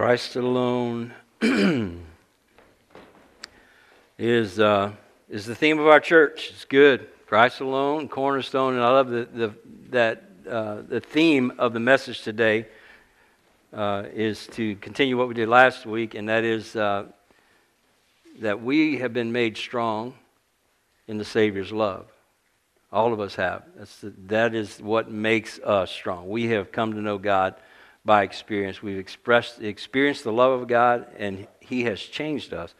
Christ alone is, uh, is the theme of our church. It's good. Christ alone, cornerstone, and I love the, the, that uh, the theme of the message today uh, is to continue what we did last week, and that is uh, that we have been made strong in the Savior's love. All of us have. That's the, that is what makes us strong. We have come to know God by experience. We've expressed, experienced the love of God, and He has changed us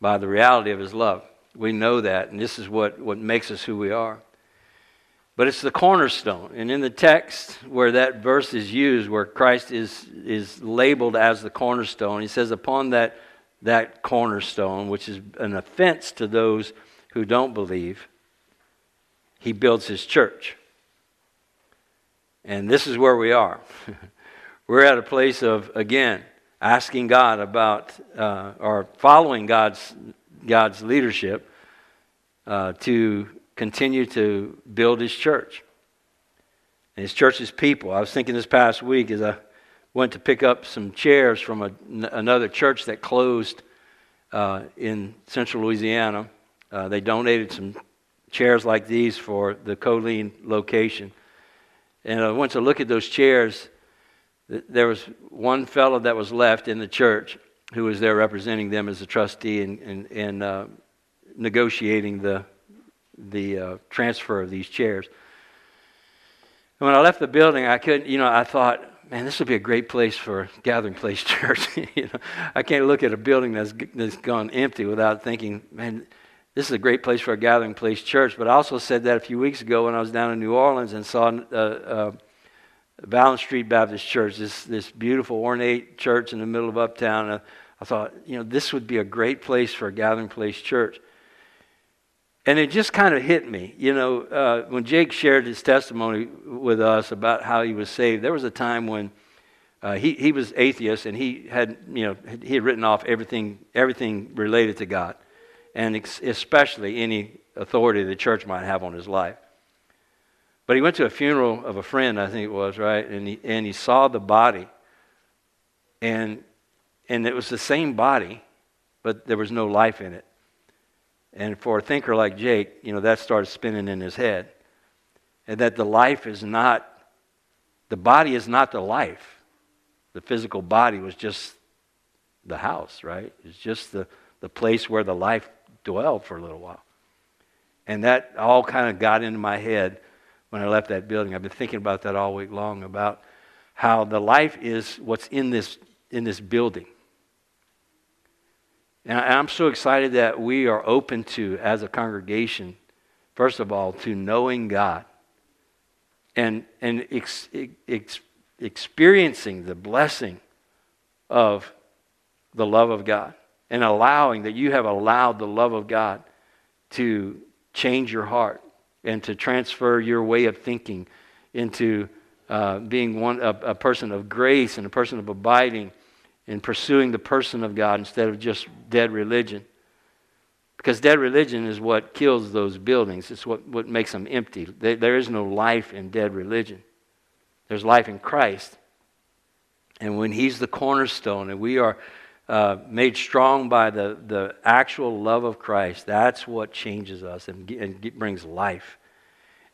by the reality of His love. We know that, and this is what, what makes us who we are. But it's the cornerstone. And in the text where that verse is used, where Christ is, is labeled as the cornerstone, he says, Upon that, that cornerstone, which is an offense to those who don't believe, he builds his church. And this is where we are. We're at a place of, again, asking God about, uh, or following God's, God's leadership uh, to continue to build His church. And His church's people. I was thinking this past week as I went to pick up some chairs from another church that closed uh, in central Louisiana. Uh, they donated some chairs like these for the Colleen location. And I went to look at those chairs there was one fellow that was left in the church who was there representing them as a trustee and, and, and uh, negotiating the, the uh, transfer of these chairs. And when I left the building, I couldn't, you know, I thought, man, this would be a great place for Gathering Place Church. you know, I can't look at a building that's, that's gone empty without thinking, man, this is a great place for a Gathering Place Church. But I also said that a few weeks ago when I was down in New Orleans and saw uh, uh Valence Street Baptist Church, this, this beautiful ornate church in the middle of Uptown. I, I thought, you know, this would be a great place for a gathering place church. And it just kind of hit me. You know, uh, when Jake shared his testimony with us about how he was saved, there was a time when uh, he, he was atheist and he had, you know, he had written off everything, everything related to God, and ex- especially any authority the church might have on his life. But he went to a funeral of a friend, I think it was, right? And he, and he saw the body. And, and it was the same body, but there was no life in it. And for a thinker like Jake, you know, that started spinning in his head. And that the life is not, the body is not the life. The physical body was just the house, right? It's just the, the place where the life dwelled for a little while. And that all kind of got into my head when I left that building. I've been thinking about that all week long about how the life is what's in this, in this building. And I'm so excited that we are open to, as a congregation, first of all, to knowing God and, and ex, ex, experiencing the blessing of the love of God and allowing that you have allowed the love of God to change your heart and to transfer your way of thinking into uh, being one, a, a person of grace and a person of abiding and pursuing the person of God instead of just dead religion. Because dead religion is what kills those buildings, it's what, what makes them empty. There, there is no life in dead religion, there's life in Christ. And when He's the cornerstone and we are uh, made strong by the, the actual love of Christ, that's what changes us and, and brings life.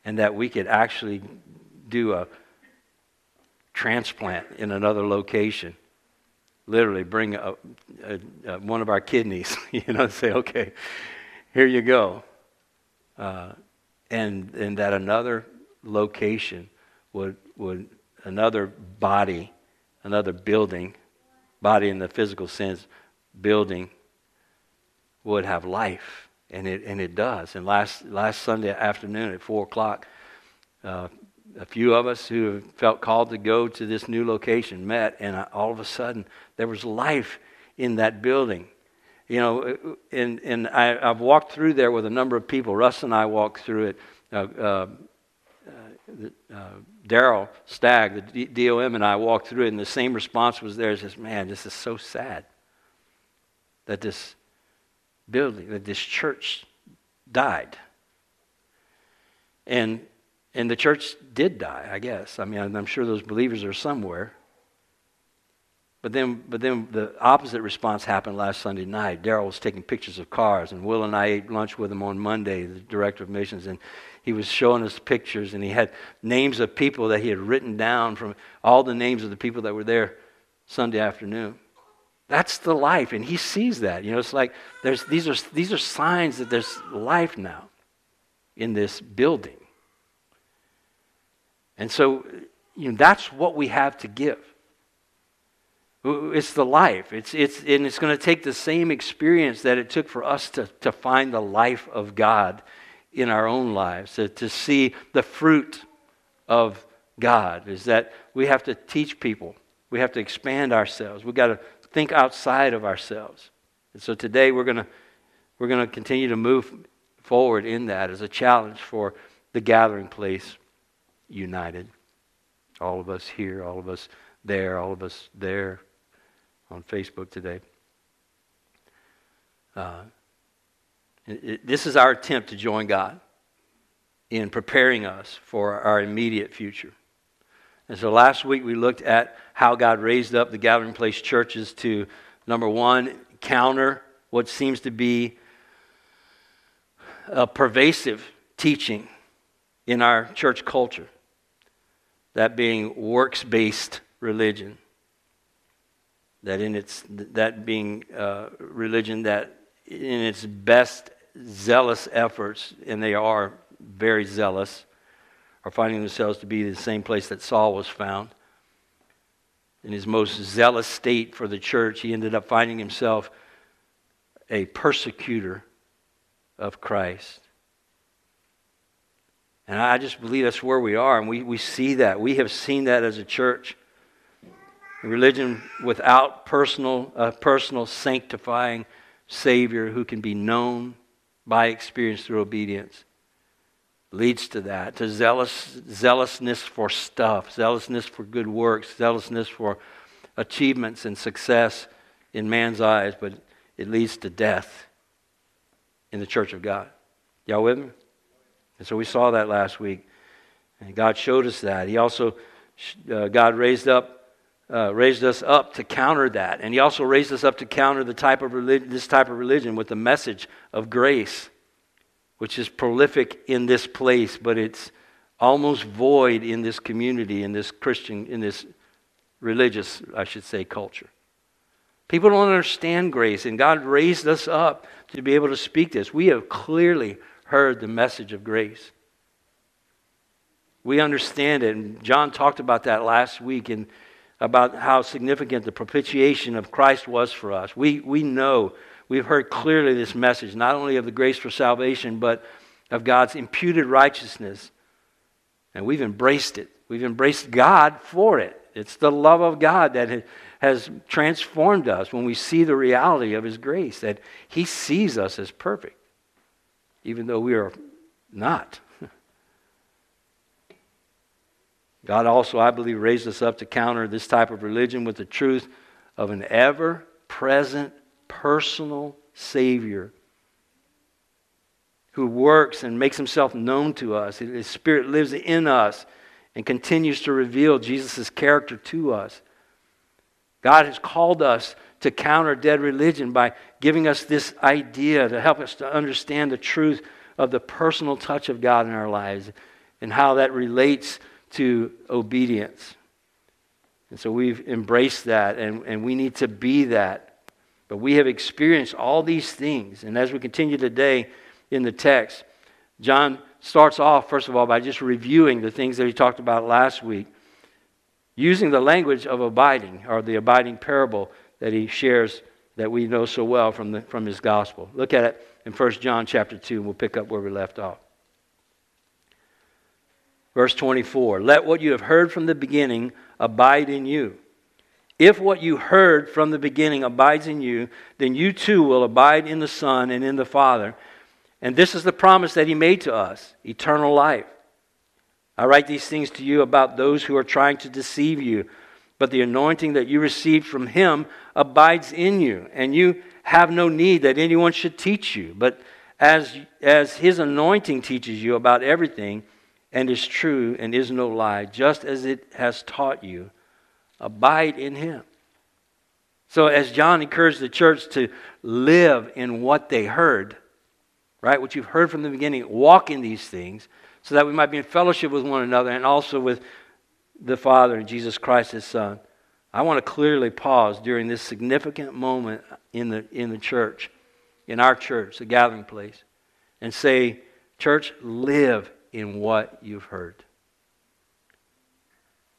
And that we could actually do a transplant in another location. Literally, bring a, a, a, one of our kidneys, you know, say, okay, here you go. Uh, and, and that another location would, would, another body, another building body in the physical sense, building, would have life. And it, and it does. And last, last Sunday afternoon at 4 o'clock, uh, a few of us who felt called to go to this new location met, and all of a sudden there was life in that building. You know, and, and I, have walked through there with a number of people. Russ and I walked through it. Uh, uh, uh, Daryl Stagg, the DOM, and I walked through it, and the same response was there. It says, "Man, this is so sad that this building, that this church died." And and the church did die, I guess. I mean, I'm sure those believers are somewhere. But then, but then the opposite response happened last Sunday night. Daryl was taking pictures of cars, and Will and I ate lunch with him on Monday, the director of missions, and he was showing us pictures, and he had names of people that he had written down from all the names of the people that were there Sunday afternoon. That's the life, and he sees that. You know, it's like there's these are these are signs that there's life now in this building. And so, you know, that's what we have to give. It's the life. It's, it's, and it's going to take the same experience that it took for us to, to find the life of God in our own lives, to, to see the fruit of God, is that we have to teach people. We have to expand ourselves. We've got to think outside of ourselves. And so today we're going to, we're going to continue to move forward in that as a challenge for the gathering place united. All of us here, all of us there, all of us there on Facebook today. Uh, this is our attempt to join God in preparing us for our immediate future. And so last week we looked at how God raised up the gathering place churches to, number one, counter what seems to be a pervasive teaching in our church culture, that being works based religion that in its that being uh, religion that in its best zealous efforts, and they are very zealous, are finding themselves to be the same place that Saul was found. In his most zealous state for the church, he ended up finding himself a persecutor of Christ. And I just believe that's where we are, and we, we see that. We have seen that as a church. Religion without personal, a personal sanctifying Savior who can be known by experience through obedience leads to that, to zealous, zealousness for stuff, zealousness for good works, zealousness for achievements and success in man's eyes, but it leads to death in the church of God. Y'all with me? And so we saw that last week. And God showed us that. He also, uh, God raised up uh, raised us up to counter that. And he also raised us up to counter the type of religion, this type of religion with the message of grace, which is prolific in this place, but it's almost void in this community, in this Christian, in this religious, I should say, culture. People don't understand grace, and God raised us up to be able to speak this. We have clearly heard the message of grace. We understand it, and John talked about that last week in about how significant the propitiation of Christ was for us. We, we know, we've heard clearly this message, not only of the grace for salvation, but of God's imputed righteousness. And we've embraced it. We've embraced God for it. It's the love of God that has transformed us when we see the reality of His grace, that He sees us as perfect, even though we are not. God also, I believe, raised us up to counter this type of religion with the truth of an ever present personal Savior who works and makes himself known to us. His Spirit lives in us and continues to reveal Jesus' character to us. God has called us to counter dead religion by giving us this idea to help us to understand the truth of the personal touch of God in our lives and how that relates to obedience. And so we've embraced that, and, and we need to be that. But we have experienced all these things. And as we continue today in the text, John starts off, first of all, by just reviewing the things that he talked about last week, using the language of abiding, or the abiding parable that he shares that we know so well from, the, from his gospel. Look at it in 1 John chapter 2, and we'll pick up where we left off. Verse 24 Let what you have heard from the beginning abide in you. If what you heard from the beginning abides in you, then you too will abide in the Son and in the Father. And this is the promise that He made to us eternal life. I write these things to you about those who are trying to deceive you, but the anointing that you received from Him abides in you, and you have no need that anyone should teach you. But as, as His anointing teaches you about everything, and is true and is no lie, just as it has taught you. Abide in him. So, as John encouraged the church to live in what they heard, right, what you've heard from the beginning, walk in these things, so that we might be in fellowship with one another and also with the Father and Jesus Christ, his Son. I want to clearly pause during this significant moment in the, in the church, in our church, the gathering place, and say, Church, live in what you've heard.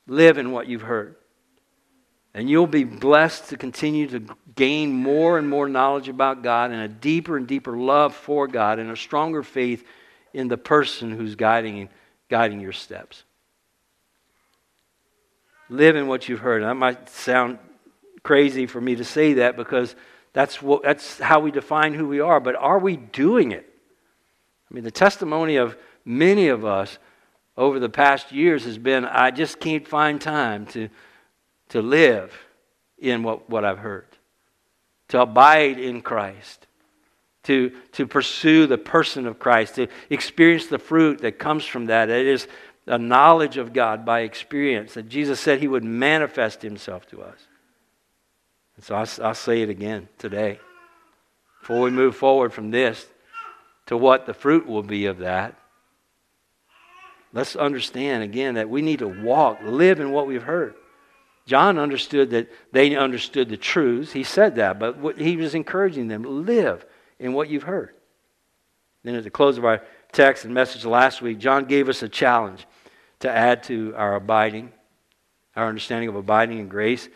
Live in what you've heard. And you'll be blessed to continue to gain more and more knowledge about God and a deeper and deeper love for God and a stronger faith in the person who's guiding, guiding your steps. Live in what you've heard. that might sound crazy for me to say that because that's, what, that's how we define who we are, but are we doing it? I mean, the testimony of many of us over the past years has been I just can't find time to, to live in what, what I've heard, to abide in Christ, to, to pursue the person of Christ, to experience the fruit that comes from that. It is a knowledge of God by experience that Jesus said he would manifest himself to us. And so I'll, I'll say it again today. Before we move forward from this to what the fruit will be of that, let's understand again that we need to walk, live in what we've heard. John understood that they understood the truths. He said that, but he was encouraging them live in what you've heard. Then at the close of our text and message last week, John gave us a challenge to add to our abiding, our understanding of abiding in grace.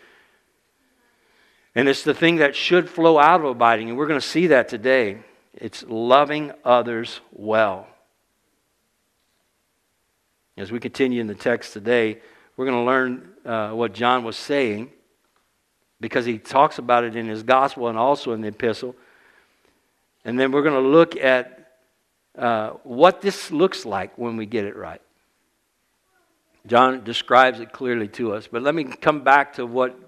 And it's the thing that should flow out of abiding, and we're going to see that today. It's loving others well. As we continue in the text today, we're going to learn uh, what John was saying because he talks about it in his gospel and also in the epistle. And then we're going to look at uh, what this looks like when we get it right. John describes it clearly to us. But let me come back to what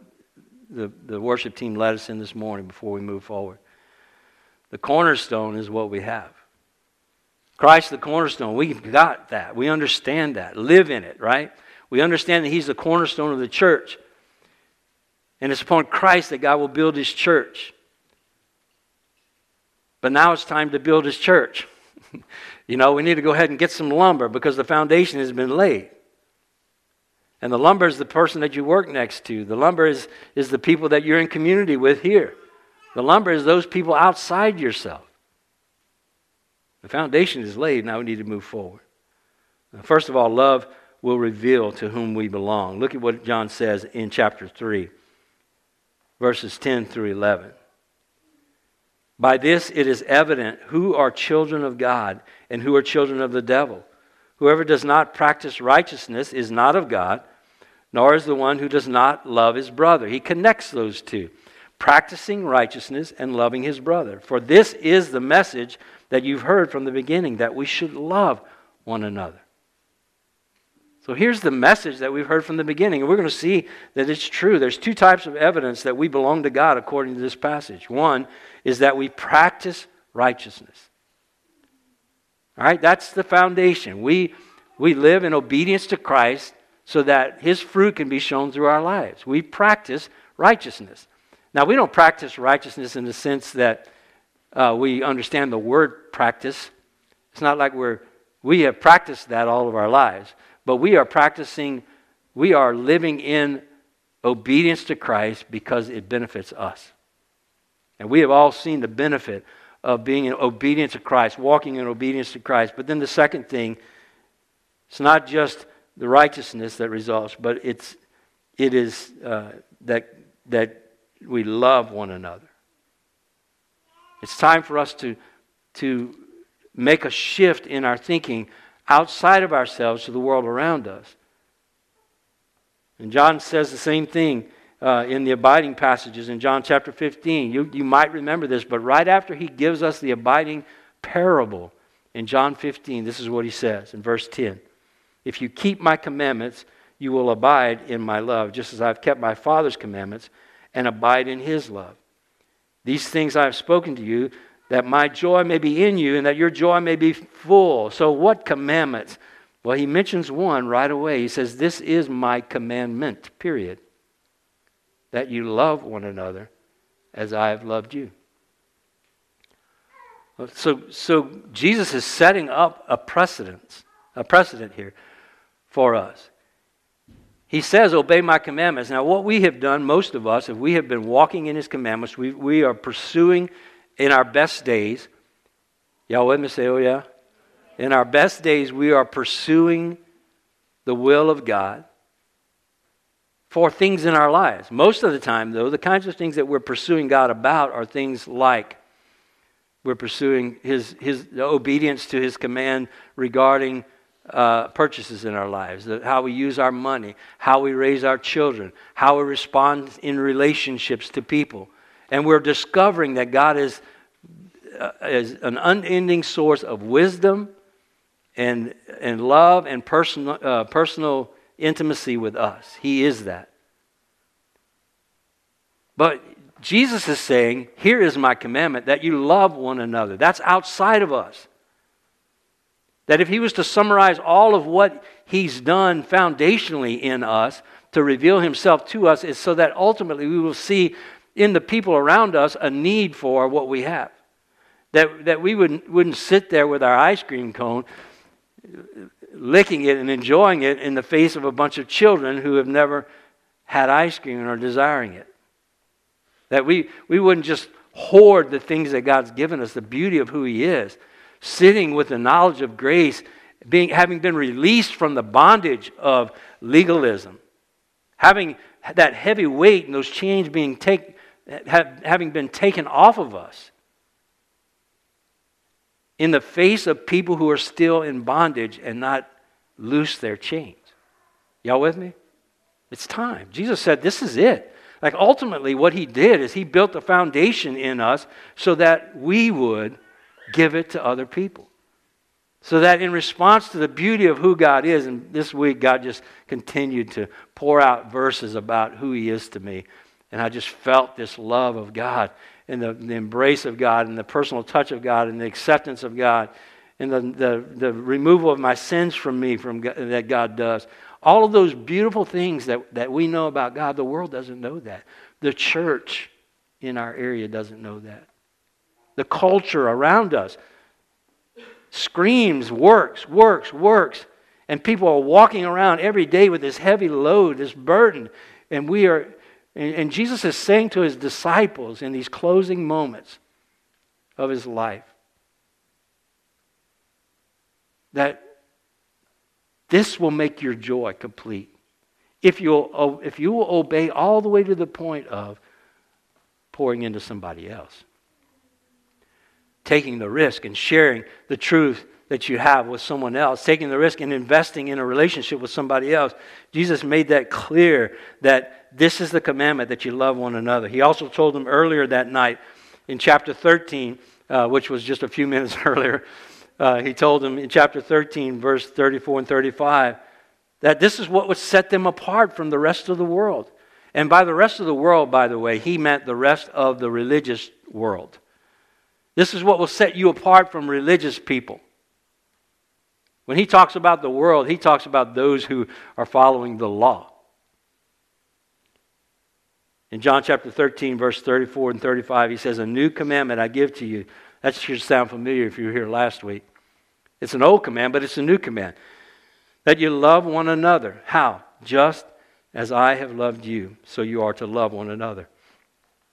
the, the worship team led us in this morning before we move forward. The cornerstone is what we have. Christ, the cornerstone, we've got that. We understand that. Live in it, right? We understand that He's the cornerstone of the church. And it's upon Christ that God will build His church. But now it's time to build His church. you know, we need to go ahead and get some lumber because the foundation has been laid. And the lumber is the person that you work next to. The lumber is, is the people that you're in community with here. The lumber is those people outside yourself. The foundation is laid, now we need to move forward. First of all, love will reveal to whom we belong. Look at what John says in chapter 3, verses 10 through 11. By this it is evident who are children of God and who are children of the devil. Whoever does not practice righteousness is not of God, nor is the one who does not love his brother. He connects those two practicing righteousness and loving his brother. For this is the message that you've heard from the beginning that we should love one another. So here's the message that we've heard from the beginning, and we're going to see that it's true. There's two types of evidence that we belong to God according to this passage. One is that we practice righteousness. All right, that's the foundation. We, we live in obedience to Christ so that his fruit can be shown through our lives. We practice righteousness. Now, we don't practice righteousness in the sense that uh, we understand the word practice. It's not like we're, we have practiced that all of our lives, but we are practicing, we are living in obedience to Christ because it benefits us. And we have all seen the benefit of being in obedience to Christ, walking in obedience to Christ. But then the second thing, it's not just the righteousness that results, but it's it is uh, that that we love one another. It's time for us to to make a shift in our thinking outside of ourselves to the world around us. And John says the same thing uh, in the abiding passages in John chapter 15. You, you might remember this, but right after he gives us the abiding parable in John 15, this is what he says in verse 10 If you keep my commandments, you will abide in my love, just as I've kept my Father's commandments and abide in his love. These things I have spoken to you, that my joy may be in you and that your joy may be full. So, what commandments? Well, he mentions one right away. He says, This is my commandment, period that you love one another as I have loved you. So, so Jesus is setting up a precedent, a precedent here for us. He says, Obey my commandments. Now, what we have done, most of us, if we have been walking in his commandments, we, we are pursuing in our best days. Y'all with me? Say, oh, yeah. In our best days, we are pursuing the will of God for things in our lives. Most of the time, though, the kinds of things that we're pursuing God about are things like we're pursuing his, his obedience to his command regarding uh, purchases in our lives, how we use our money, how we raise our children, how we respond in relationships to people. And we're discovering that God is, uh, is an unending source of wisdom and, and love and personal, uh, personal intimacy with us. He is that. But Jesus is saying, Here is my commandment that you love one another. That's outside of us. That if he was to summarize all of what he's done foundationally in us to reveal himself to us, is so that ultimately we will see in the people around us a need for what we have. That, that we wouldn't, wouldn't sit there with our ice cream cone licking it and enjoying it in the face of a bunch of children who have never had ice cream and are desiring it. That we, we wouldn't just hoard the things that God's given us, the beauty of who He is, sitting with the knowledge of grace, being, having been released from the bondage of legalism, having that heavy weight and those chains being take, have, having been taken off of us in the face of people who are still in bondage and not loose their chains. Y'all with me? It's time. Jesus said, This is it. Like ultimately, what he did is he built a foundation in us so that we would give it to other people. So that in response to the beauty of who God is, and this week God just continued to pour out verses about who he is to me. And I just felt this love of God and the, the embrace of God and the personal touch of God and the acceptance of God and the, the, the removal of my sins from me from God, that God does. All of those beautiful things that, that we know about God, the world doesn't know that. The church in our area doesn't know that. The culture around us screams, works, works, works. And people are walking around every day with this heavy load, this burden. And we are and, and Jesus is saying to his disciples in these closing moments of his life that this will make your joy complete. If, you'll, if you will obey all the way to the point of pouring into somebody else, taking the risk and sharing the truth that you have with someone else, taking the risk and investing in a relationship with somebody else. Jesus made that clear that this is the commandment that you love one another. He also told them earlier that night in chapter 13, uh, which was just a few minutes earlier, uh, he told them in chapter 13, verse 34 and 35, that this is what would set them apart from the rest of the world. And by the rest of the world, by the way, he meant the rest of the religious world. This is what will set you apart from religious people. When he talks about the world, he talks about those who are following the law. In John chapter 13, verse 34 and 35, he says, A new commandment I give to you. That should sound familiar if you were here last week. It's an old command, but it's a new command. That you love one another. How? Just as I have loved you, so you are to love one another.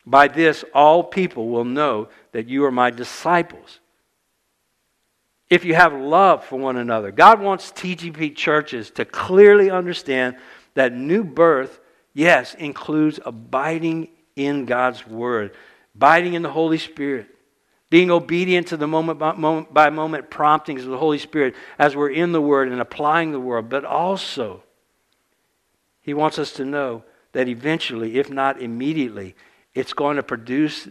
By this, all people will know that you are my disciples if you have love for one another. God wants TGP churches to clearly understand that new birth, yes, includes abiding in God's Word, abiding in the Holy Spirit, being obedient to the moment by moment, by moment promptings of the Holy Spirit as we're in the Word and applying the Word. But also, He wants us to know that eventually, if not immediately, it's going to produce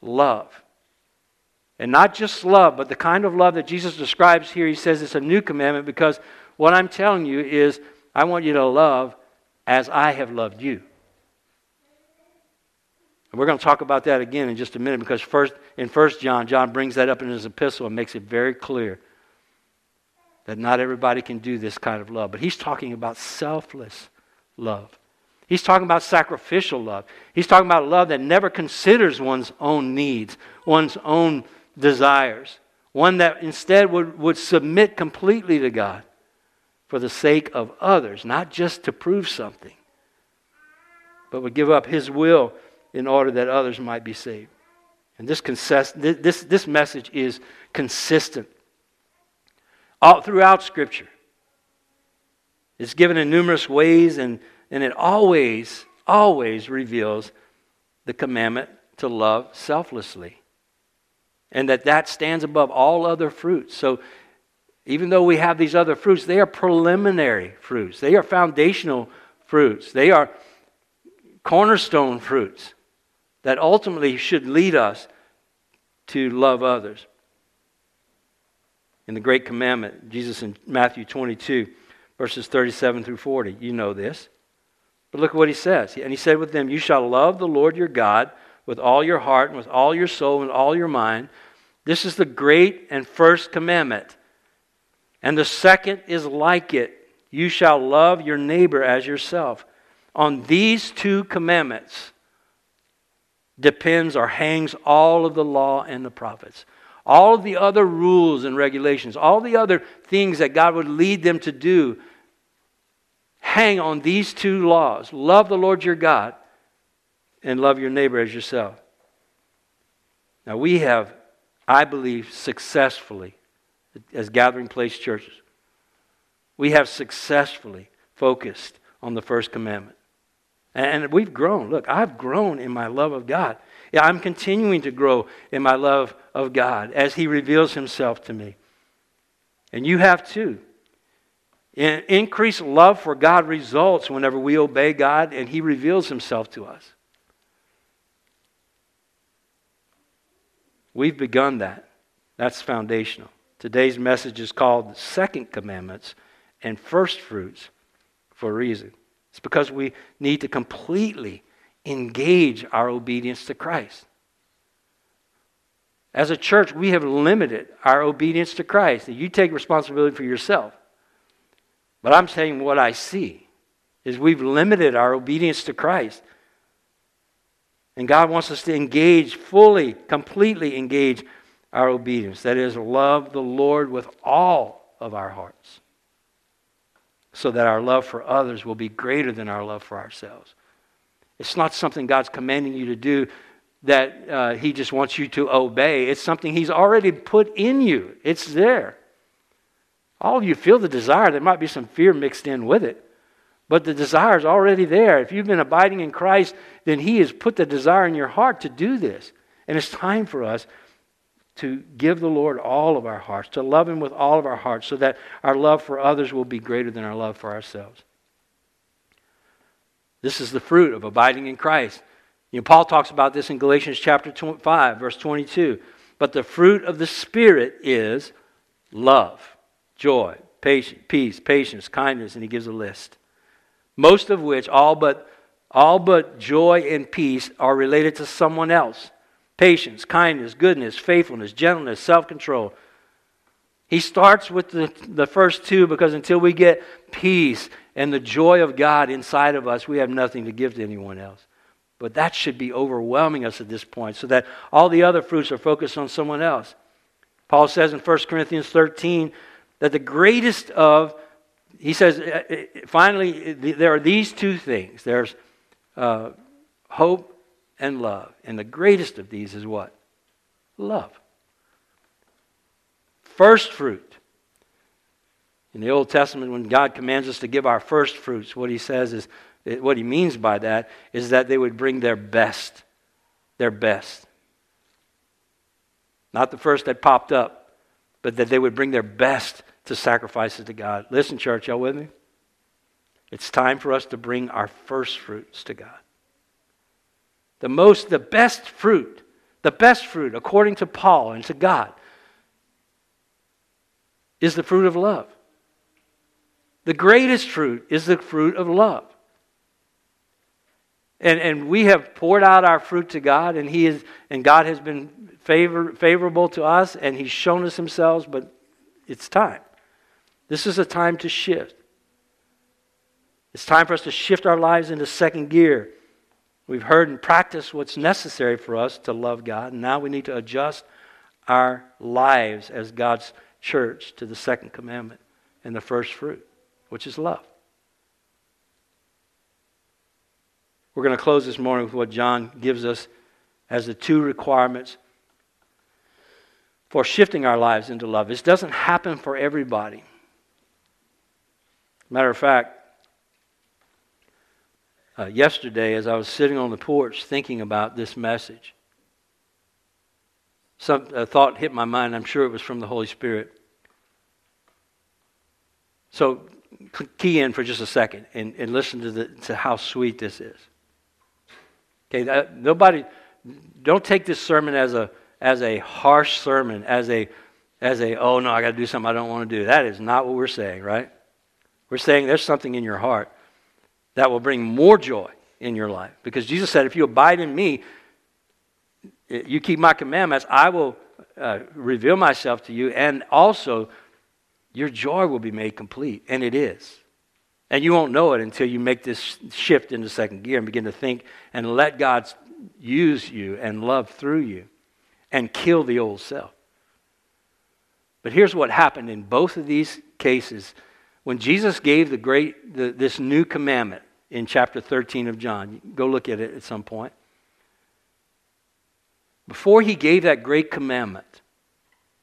love and not just love, but the kind of love that Jesus describes here. He says it's a new commandment because what I'm telling you is I want you to love as I have loved you. And we're going to talk about that again in just a minute because first in 1 John, John brings that up in his epistle and makes it very clear that not everybody can do this kind of love. But he's talking about selfless love. He's talking about sacrificial love. He's talking about love that never considers one's own needs, one's own desires. One that instead would, would submit completely to God for the sake of others, not just to prove something, but would give up his will in order that others might be saved. And this, consist, this, this message is consistent all throughout Scripture. It's given in numerous ways, and, and it always, always reveals the commandment to love selflessly. And that that stands above all other fruits. So even though we have these other fruits, they are preliminary fruits. They are foundational fruits. They are cornerstone fruits that ultimately should lead us to love others. In the Great Commandment, Jesus in Matthew 22, verses 37 through 40, you know this. But look at what he says. And he said with them, You shall love the Lord your God with all your heart and with all your soul and all your mind. This is the great and first commandment. And the second is like it you shall love your neighbor as yourself. On these two commandments depends or hangs all of the law and the prophets. All of the other rules and regulations, all the other things that God would lead them to do, hang on these two laws love the Lord your God and love your neighbor as yourself. Now, we have, I believe, successfully, as gathering place churches, we have successfully focused on the first commandment. And we've grown. Look, I've grown in my love of God. Yeah, I'm continuing to grow in my love of God as He reveals Himself to me. And you have too. Increased love for God results whenever we obey God and He reveals Himself to us. We've begun that. That's foundational. Today's message is called Second Commandments and First Fruits for a reason. It's because we need to completely engage our obedience to Christ. As a church, we have limited our obedience to Christ. You take responsibility for yourself. But I'm saying what I see is we've limited our obedience to Christ. And God wants us to engage fully, completely engage our obedience. That is, love the Lord with all of our hearts so that our love for others will be greater than our love for ourselves. It's not something God's commanding you to do that uh, He just wants you to obey. It's something He's already put in you, it's there. All of you feel the desire. There might be some fear mixed in with it, but the desire is already there. If you've been abiding in Christ, then He has put the desire in your heart to do this. And it's time for us to give the Lord all of our hearts, to love Him with all of our hearts, so that our love for others will be greater than our love for ourselves. This is the fruit of abiding in Christ. You know, Paul talks about this in Galatians chapter 5, verse 22. But the fruit of the Spirit is love, joy, patience, peace, patience, kindness, and he gives a list. Most of which, all but, all but joy and peace, are related to someone else patience, kindness, goodness, faithfulness, gentleness, self control. He starts with the, the first two because until we get peace and the joy of God inside of us, we have nothing to give to anyone else. But that should be overwhelming us at this point so that all the other fruits are focused on someone else. Paul says in 1 Corinthians 13 that the greatest of, he says, uh, uh, finally, there are these two things there's uh, hope and love. And the greatest of these is what? Love. First fruit. In the Old Testament, when God commands us to give our first fruits, what he says is, what he means by that is that they would bring their best. Their best. Not the first that popped up, but that they would bring their best to sacrifices to God. Listen, church, y'all with me? It's time for us to bring our first fruits to God. The most, the best fruit, the best fruit, according to Paul and to God, is the fruit of love. The greatest fruit is the fruit of love. And, and we have poured out our fruit to God, and, he is, and God has been favor, favorable to us, and He's shown us Himself, but it's time. This is a time to shift. It's time for us to shift our lives into second gear. We've heard and practiced what's necessary for us to love God, and now we need to adjust our lives as God's church to the second commandment and the first fruit, which is love. We're going to close this morning with what John gives us as the two requirements for shifting our lives into love. This doesn't happen for everybody. Matter of fact, uh, yesterday as I was sitting on the porch thinking about this message, some a thought hit my mind. I'm sure it was from the Holy Spirit. So key in for just a second and, and listen to, the, to how sweet this is. Okay, that, nobody, don't take this sermon as a as a harsh sermon, as a as a oh no, I got to do something I don't want to do. That is not what we're saying, right? We're saying there's something in your heart that will bring more joy in your life. Because Jesus said, if you abide in me, you keep my commandments, I will uh, reveal myself to you, and also your joy will be made complete. And it is. And you won't know it until you make this shift into second gear and begin to think and let God use you and love through you and kill the old self. But here's what happened in both of these cases. When Jesus gave the great, the, this new commandment in chapter 13 of John, go look at it at some point. Before he gave that great commandment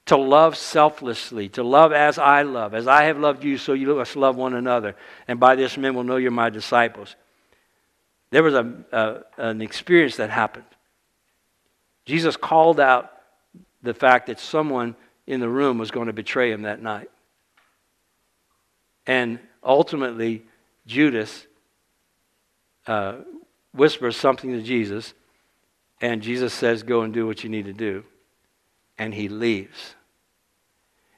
to love selflessly, to love as I love, as I have loved you, so you must love one another. And by this men will know you're my disciples. There was a, a an experience that happened. Jesus called out the fact that someone in the room was going to betray him that night. And ultimately, Judas uh, whispers something to Jesus, and Jesus says, Go and do what you need to do. And he leaves.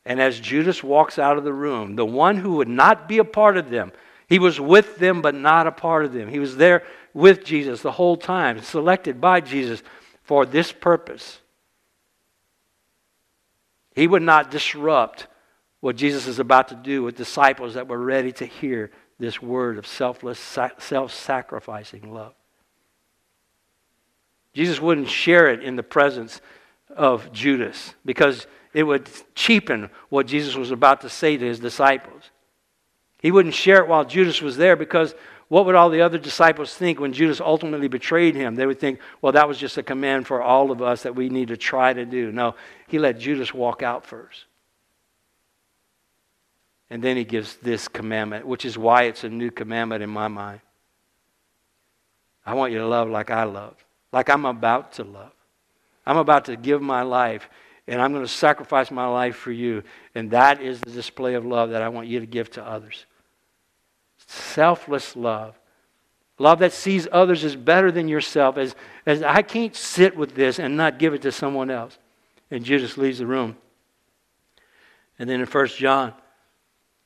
And as Judas walks out of the room, the one who would not be a part of them, he was with them but not a part of them. He was there with Jesus the whole time, selected by Jesus for this purpose. He would not disrupt what Jesus is about to do with disciples that were ready to hear this word of selfless, self sacrificing love. Jesus wouldn't share it in the presence of Judas because it would cheapen what Jesus was about to say to his disciples. He wouldn't share it while Judas was there because what would all the other disciples think when Judas ultimately betrayed him? They would think, well, that was just a command for all of us that we need to try to do. No, he let Judas walk out first. And then he gives this commandment, which is why it's a new commandment in my mind. I want you to love like I love, like I'm about to love. I'm about to give my life, and I'm going to sacrifice my life for you. And that is the display of love that I want you to give to others selfless love. Love that sees others as better than yourself, as, as I can't sit with this and not give it to someone else. And Judas leaves the room. And then in 1 John,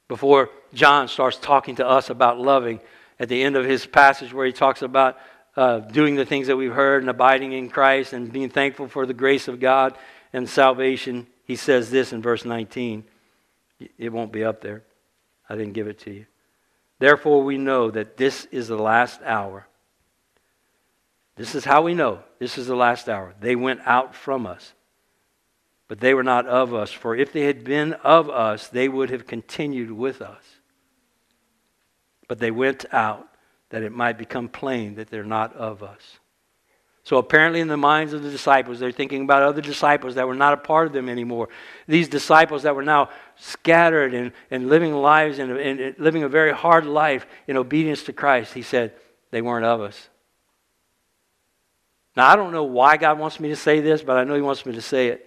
before John starts talking to us about loving, at the end of his passage where he talks about uh, doing the things that we've heard and abiding in Christ and being thankful for the grace of God and salvation, he says this in verse 19. It won't be up there. I didn't give it to you. Therefore, we know that this is the last hour. This is how we know this is the last hour. They went out from us, but they were not of us. For if they had been of us, they would have continued with us. But they went out that it might become plain that they're not of us. So apparently, in the minds of the disciples, they're thinking about other disciples that were not a part of them anymore. These disciples that were now scattered and, and living lives and, and living a very hard life in obedience to Christ. He said, they weren't of us. Now, I don't know why God wants me to say this, but I know He wants me to say it.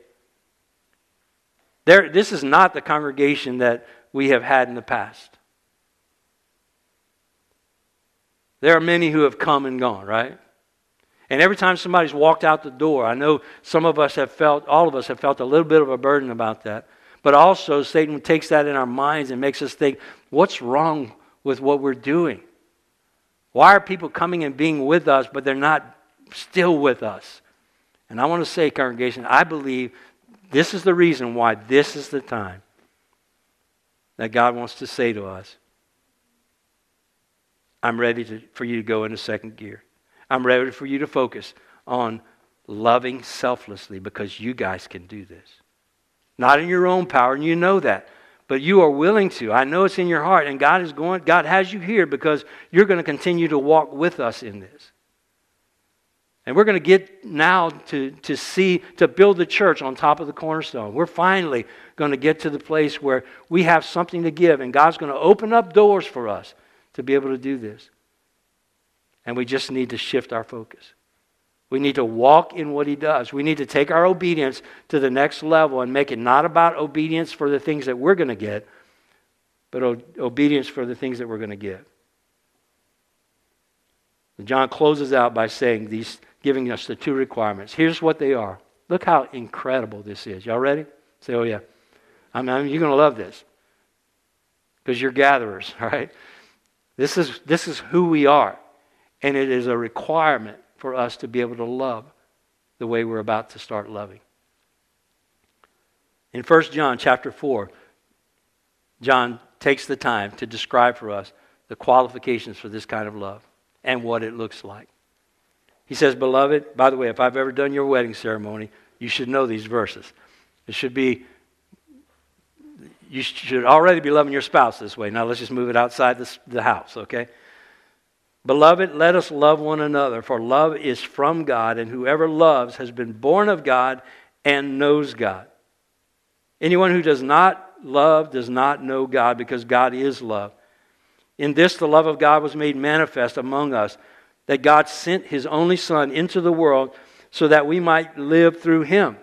There, this is not the congregation that we have had in the past. There are many who have come and gone, right? And every time somebody's walked out the door, I know some of us have felt, all of us have felt a little bit of a burden about that. But also, Satan takes that in our minds and makes us think, what's wrong with what we're doing? Why are people coming and being with us, but they're not still with us? And I want to say, congregation, I believe this is the reason why this is the time that God wants to say to us I'm ready to, for you to go into second gear. I'm ready for you to focus on loving selflessly because you guys can do this. Not in your own power, and you know that. But you are willing to. I know it's in your heart, and God is going, God has you here because you're going to continue to walk with us in this. And we're going to get now to, to see, to build the church on top of the cornerstone. We're finally going to get to the place where we have something to give, and God's going to open up doors for us to be able to do this. And we just need to shift our focus. We need to walk in what He does. We need to take our obedience to the next level and make it not about obedience for the things that we're going to get, but o- obedience for the things that we're going to give. John closes out by saying these, giving us the two requirements. Here's what they are. Look how incredible this is. Y'all ready? Say, oh yeah. I mean, you're going to love this because you're gatherers, all right? This is, this is who we are, and it is a requirement for us to be able to love the way we're about to start loving. In 1 John chapter 4, John takes the time to describe for us the qualifications for this kind of love and what it looks like. He says, Beloved, by the way, if I've ever done your wedding ceremony, you should know these verses. It should be, you should already be loving your spouse this way. Now let's just move it outside this, the house, okay? Beloved, let us love one another, for love is from God, and whoever loves has been born of God and knows God. Anyone who does not love does not know God, because God is love. In this, the love of God was made manifest among us, that God sent his only Son into the world so that we might live through him.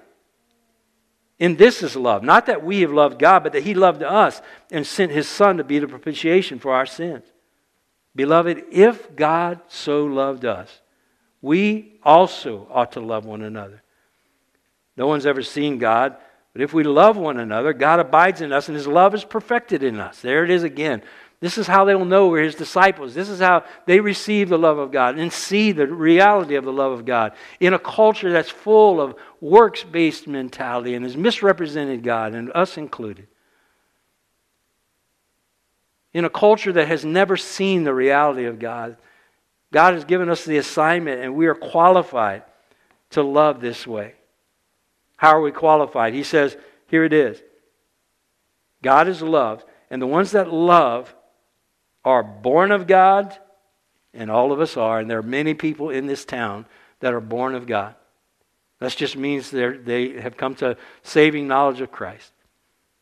In this is love, not that we have loved God, but that he loved us and sent his Son to be the propitiation for our sins. Beloved, if God so loved us, we also ought to love one another. No one's ever seen God, but if we love one another, God abides in us and his love is perfected in us. There it is again. This is how they'll know we're his disciples. This is how they receive the love of God and see the reality of the love of God in a culture that's full of works based mentality and has misrepresented God, and us included in a culture that has never seen the reality of God. God has given us the assignment, and we are qualified to love this way. How are we qualified? He says, here it is God is love, and the ones that love are born of God, and all of us are, and there are many people in this town that are born of God. That just means they have come to saving knowledge of Christ,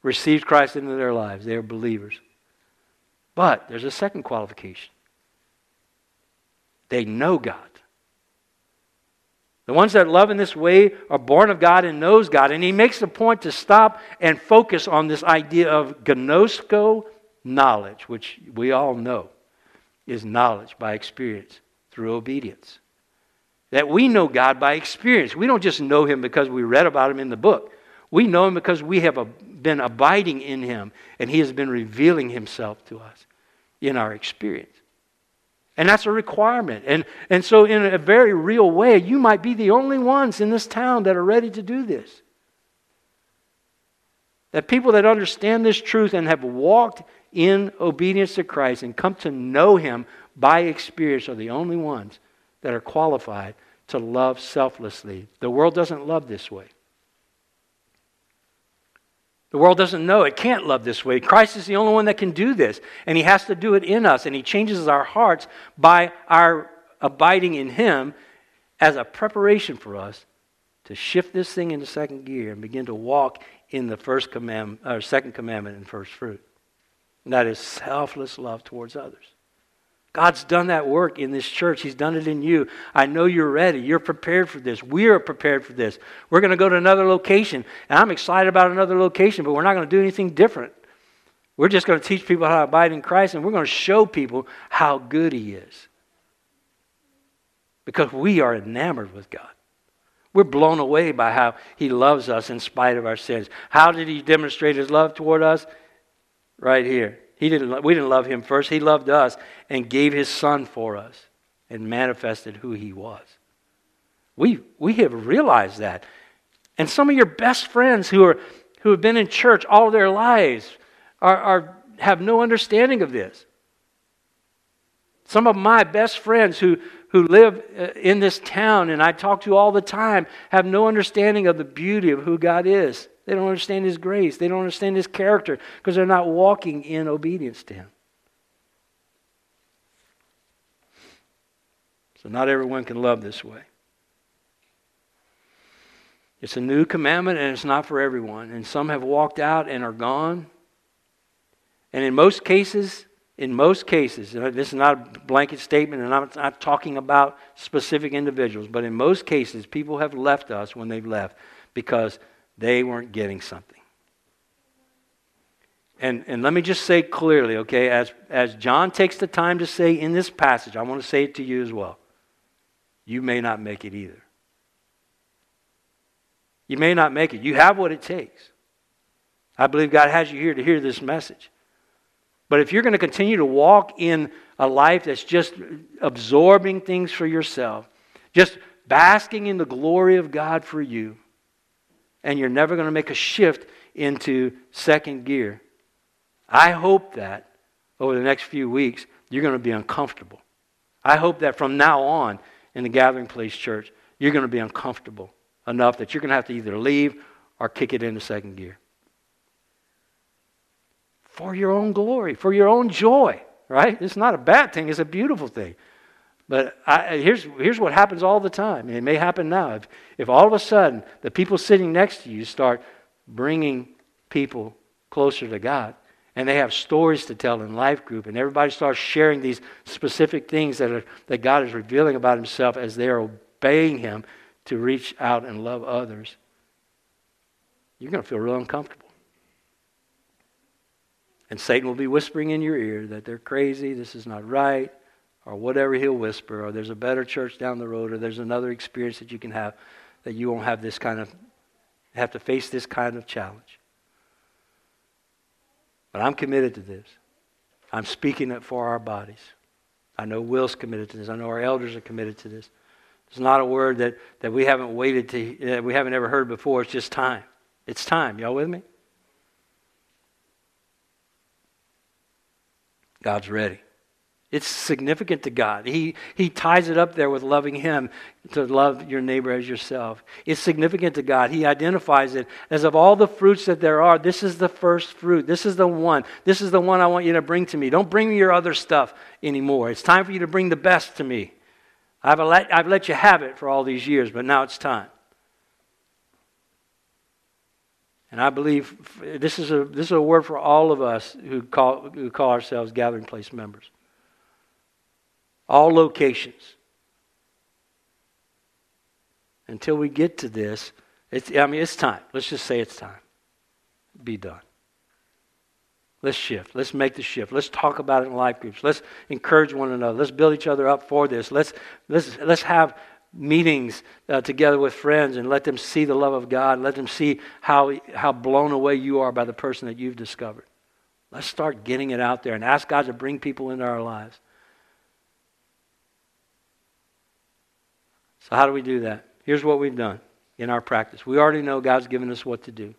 received Christ into their lives. They are believers. But there's a second qualification they know God. The ones that love in this way are born of God and knows God. And he makes the point to stop and focus on this idea of ginosko knowledge, which we all know is knowledge by experience through obedience. That we know God by experience. We don't just know him because we read about him in the book. We know him because we have been abiding in him and he has been revealing himself to us in our experience. And that's a requirement. And, and so, in a very real way, you might be the only ones in this town that are ready to do this. That people that understand this truth and have walked in obedience to Christ and come to know Him by experience are the only ones that are qualified to love selflessly. The world doesn't love this way. The world doesn't know. It can't love this way. Christ is the only one that can do this. And He has to do it in us. And He changes our hearts by our abiding in Him as a preparation for us to shift this thing into second gear and begin to walk in the first commandment, or uh, second commandment and first fruit. And that is selfless love towards others. God's done that work in this church. He's done it in you. I know you're ready. You're prepared for this. We are prepared for this. We're going to go to another location, and I'm excited about another location, but we're not going to do anything different. We're just going to teach people how to abide in Christ, and we're going to show people how good He is. Because we are enamored with God. We're blown away by how He loves us in spite of our sins. How did He demonstrate His love toward us? Right here. He didn't, we didn't love him first. He loved us and gave his son for us and manifested who he was. We, we have realized that. And some of your best friends who, are, who have been in church all their lives are, are, have no understanding of this. Some of my best friends who, who live uh, in this town and I talk to all the time have no understanding of the beauty of who God is. They don't understand His grace. They don't understand His character because they're not walking in obedience to Him. So, not everyone can love this way. It's a new commandment and it's not for everyone. And some have walked out and are gone. And in most cases, in most cases, this is not a blanket statement, and I'm not talking about specific individuals, but in most cases, people have left us when they've left because they weren't getting something. And, and let me just say clearly, okay, as, as John takes the time to say in this passage, I want to say it to you as well. You may not make it either. You may not make it. You have what it takes. I believe God has you here to hear this message. But if you're going to continue to walk in a life that's just absorbing things for yourself, just basking in the glory of God for you, and you're never going to make a shift into second gear, I hope that over the next few weeks you're going to be uncomfortable. I hope that from now on in the Gathering Place Church, you're going to be uncomfortable enough that you're going to have to either leave or kick it into second gear for your own glory, for your own joy, right? It's not a bad thing, it's a beautiful thing. But I, here's, here's what happens all the time, and it may happen now. If, if all of a sudden the people sitting next to you start bringing people closer to God, and they have stories to tell in life group, and everybody starts sharing these specific things that, are, that God is revealing about Himself as they are obeying Him to reach out and love others, you're going to feel real uncomfortable. And Satan will be whispering in your ear that they're crazy, this is not right, or whatever he'll whisper, or there's a better church down the road, or there's another experience that you can have that you won't have this kind of, have to face this kind of challenge. But I'm committed to this. I'm speaking it for our bodies. I know Will's committed to this. I know our elders are committed to this. It's not a word that, that we haven't waited to, that we haven't ever heard before. It's just time. It's time. Y'all with me? God's ready. It's significant to God. He, he ties it up there with loving Him to love your neighbor as yourself. It's significant to God. He identifies it as of all the fruits that there are, this is the first fruit. This is the one. This is the one I want you to bring to me. Don't bring me your other stuff anymore. It's time for you to bring the best to me. I've let, I've let you have it for all these years, but now it's time. And I believe this is a, this is a word for all of us who call, who call ourselves gathering place members. All locations. Until we get to this, it's, I mean, it's time. Let's just say it's time. Be done. Let's shift. Let's make the shift. Let's talk about it in life groups. Let's encourage one another. Let's build each other up for this. Let's, let's, let's have meetings uh, together with friends and let them see the love of God. Let them see how, how blown away you are by the person that you've discovered. Let's start getting it out there and ask God to bring people into our lives. So, how do we do that? Here's what we've done in our practice. We already know God's given us what to do.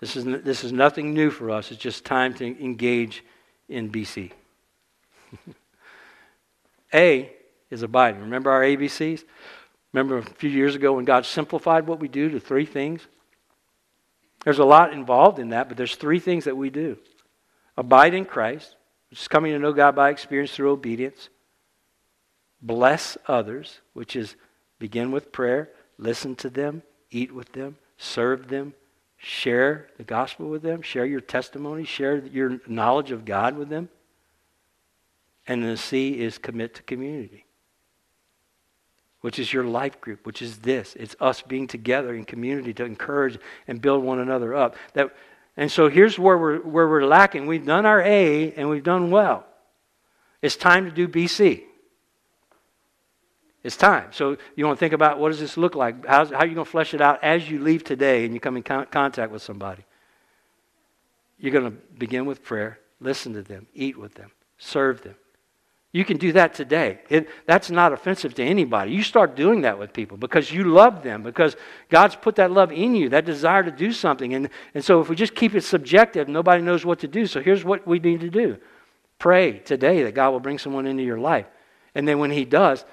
This is, this is nothing new for us. It's just time to engage in BC. A, is abiding. Remember our ABCs? Remember a few years ago when God simplified what we do to three things? There's a lot involved in that, but there's three things that we do abide in Christ, which is coming to know God by experience through obedience, bless others, which is begin with prayer, listen to them, eat with them, serve them, share the gospel with them, share your testimony, share your knowledge of God with them. And the C is commit to community which is your life group, which is this. It's us being together in community to encourage and build one another up. That, and so here's where we're, where we're lacking. We've done our A and we've done well. It's time to do BC. It's time. So you want to think about what does this look like? How's, how are you going to flesh it out as you leave today and you come in con- contact with somebody? You're going to begin with prayer, listen to them, eat with them, serve them, you can do that today. It, that's not offensive to anybody. You start doing that with people because you love them, because God's put that love in you, that desire to do something. And, and so if we just keep it subjective, nobody knows what to do. So here's what we need to do Pray today that God will bring someone into your life. And then when He does,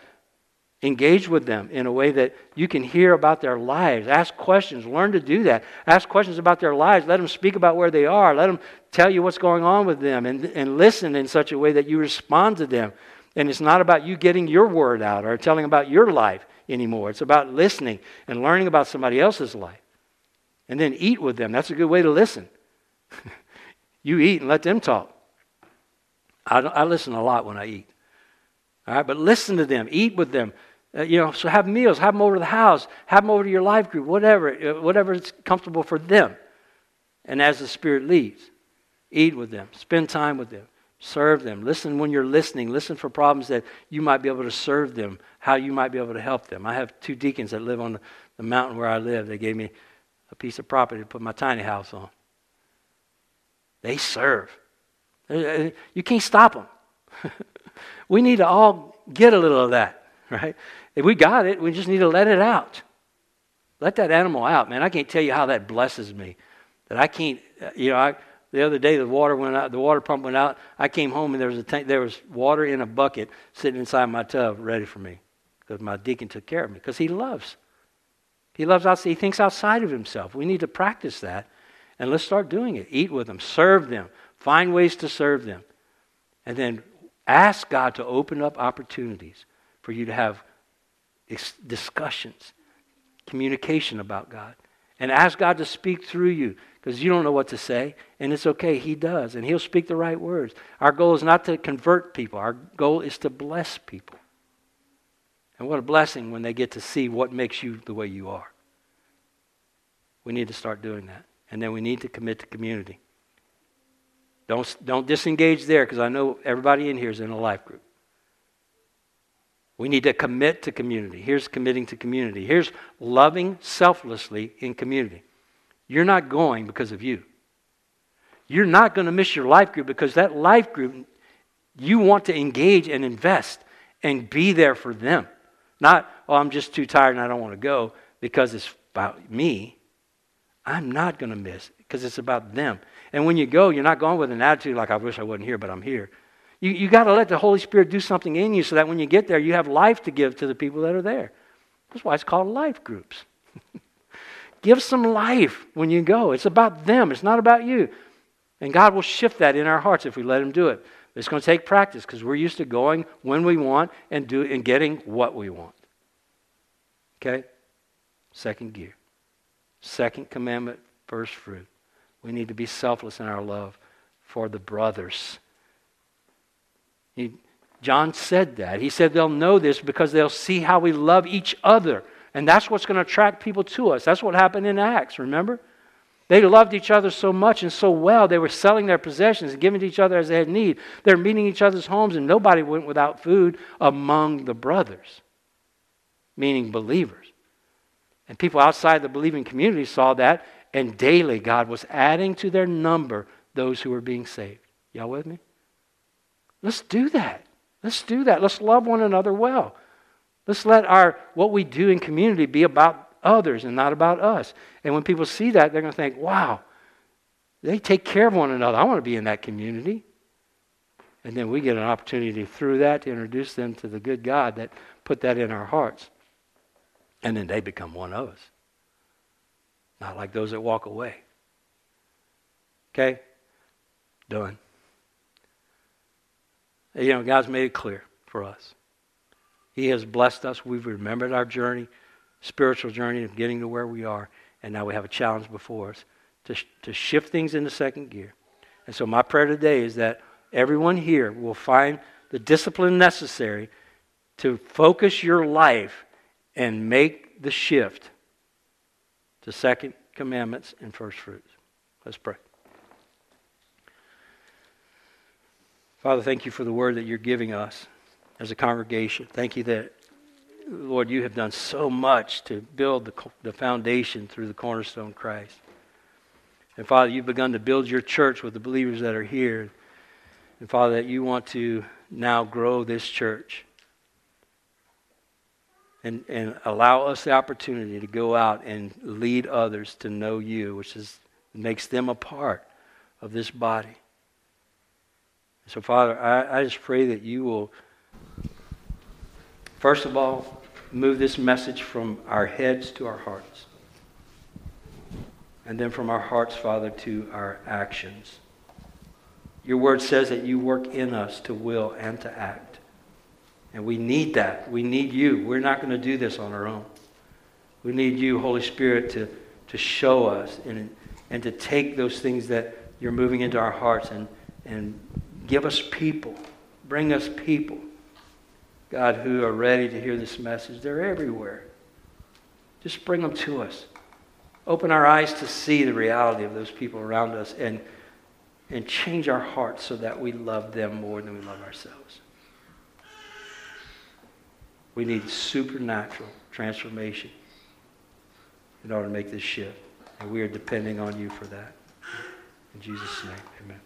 engage with them in a way that you can hear about their lives. Ask questions. Learn to do that. Ask questions about their lives. Let them speak about where they are. Let them tell you what's going on with them and, and listen in such a way that you respond to them. And it's not about you getting your word out or telling about your life anymore. It's about listening and learning about somebody else's life. And then eat with them. That's a good way to listen. you eat and let them talk. I, I listen a lot when I eat. All right, but listen to them, eat with them. Uh, you know, so have meals, have them over to the house, have them over to your life group, whatever, uh, whatever is comfortable for them. And as the Spirit leads, eat with them, spend time with them, serve them. Listen when you're listening. Listen for problems that you might be able to serve them, how you might be able to help them. I have two deacons that live on the, the mountain where I live. They gave me a piece of property to put my tiny house on. They serve. Uh, you can't stop them. we need to all get a little of that, right? If we got it, we just need to let it out. Let that animal out, man. I can't tell you how that blesses me. That I can't, uh, you know, I, the other day the water went out, the water pump went out. I came home and there was a tank, there was water in a bucket sitting inside my tub ready for me because my deacon took care of me because he loves. He loves outside. He thinks outside of himself. We need to practice that, and let's start doing it. Eat with them, serve them, find ways to serve them, and then ask God to open up opportunities for you to have discussions, communication about God. And ask God to speak through you because you don't know what to say. And it's okay, He does. And He'll speak the right words. Our goal is not to convert people, our goal is to bless people. And what a blessing when they get to see what makes you the way you are. We need to start doing that. And then we need to commit to community. Don't, don't disengage there because I know everybody in here is in a life group. We need to commit to community. Here's committing to community. Here's loving selflessly in community. You're not going because of you. You're not going to miss your life group because that life group, you want to engage and invest and be there for them. Not, oh, I'm just too tired and I don't want to go because it's about me. I'm not going to miss because it's about them. And when you go, you're not going with an attitude like, I wish I wasn't here, but I'm here. You, you got to let the Holy Spirit do something in you so that when you get there, you have life to give to the people that are there. That's why it's called life groups. give some life when you go. It's about them, it's not about you. And God will shift that in our hearts if we let Him do it. It's going to take practice because we're used to going when we want and, do, and getting what we want. Okay? Second gear. Second commandment, first fruit. We need to be selfless in our love for the brothers he, John said that. He said they'll know this because they'll see how we love each other. And that's what's going to attract people to us. That's what happened in Acts, remember? They loved each other so much and so well. They were selling their possessions and giving to each other as they had need. They're meeting each other's homes, and nobody went without food among the brothers, meaning believers. And people outside the believing community saw that, and daily God was adding to their number those who were being saved. Y'all with me? Let's do that. Let's do that. Let's love one another well. Let's let our what we do in community be about others and not about us. And when people see that, they're going to think, wow, they take care of one another. I want to be in that community. And then we get an opportunity through that to introduce them to the good God that put that in our hearts. And then they become one of us. Not like those that walk away. Okay? Done. You know, God's made it clear for us. He has blessed us. We've remembered our journey, spiritual journey of getting to where we are, and now we have a challenge before us to, to shift things into second gear. And so, my prayer today is that everyone here will find the discipline necessary to focus your life and make the shift to second commandments and first fruits. Let's pray. Father, thank you for the word that you're giving us as a congregation. Thank you that, Lord, you have done so much to build the, the foundation through the cornerstone Christ. And Father, you've begun to build your church with the believers that are here. And Father, that you want to now grow this church and, and allow us the opportunity to go out and lead others to know you, which is, makes them a part of this body. So, Father, I, I just pray that you will, first of all, move this message from our heads to our hearts. And then from our hearts, Father, to our actions. Your word says that you work in us to will and to act. And we need that. We need you. We're not going to do this on our own. We need you, Holy Spirit, to, to show us and, and to take those things that you're moving into our hearts and, and give us people. Bring us people, God, who are ready to hear this message. They're everywhere. Just bring them to us. Open our eyes to see the reality of those people around us and, and change our hearts so that we love them more than we love ourselves. We need supernatural transformation in order to make this shift. And we are depending on you for that. In Jesus' name, amen.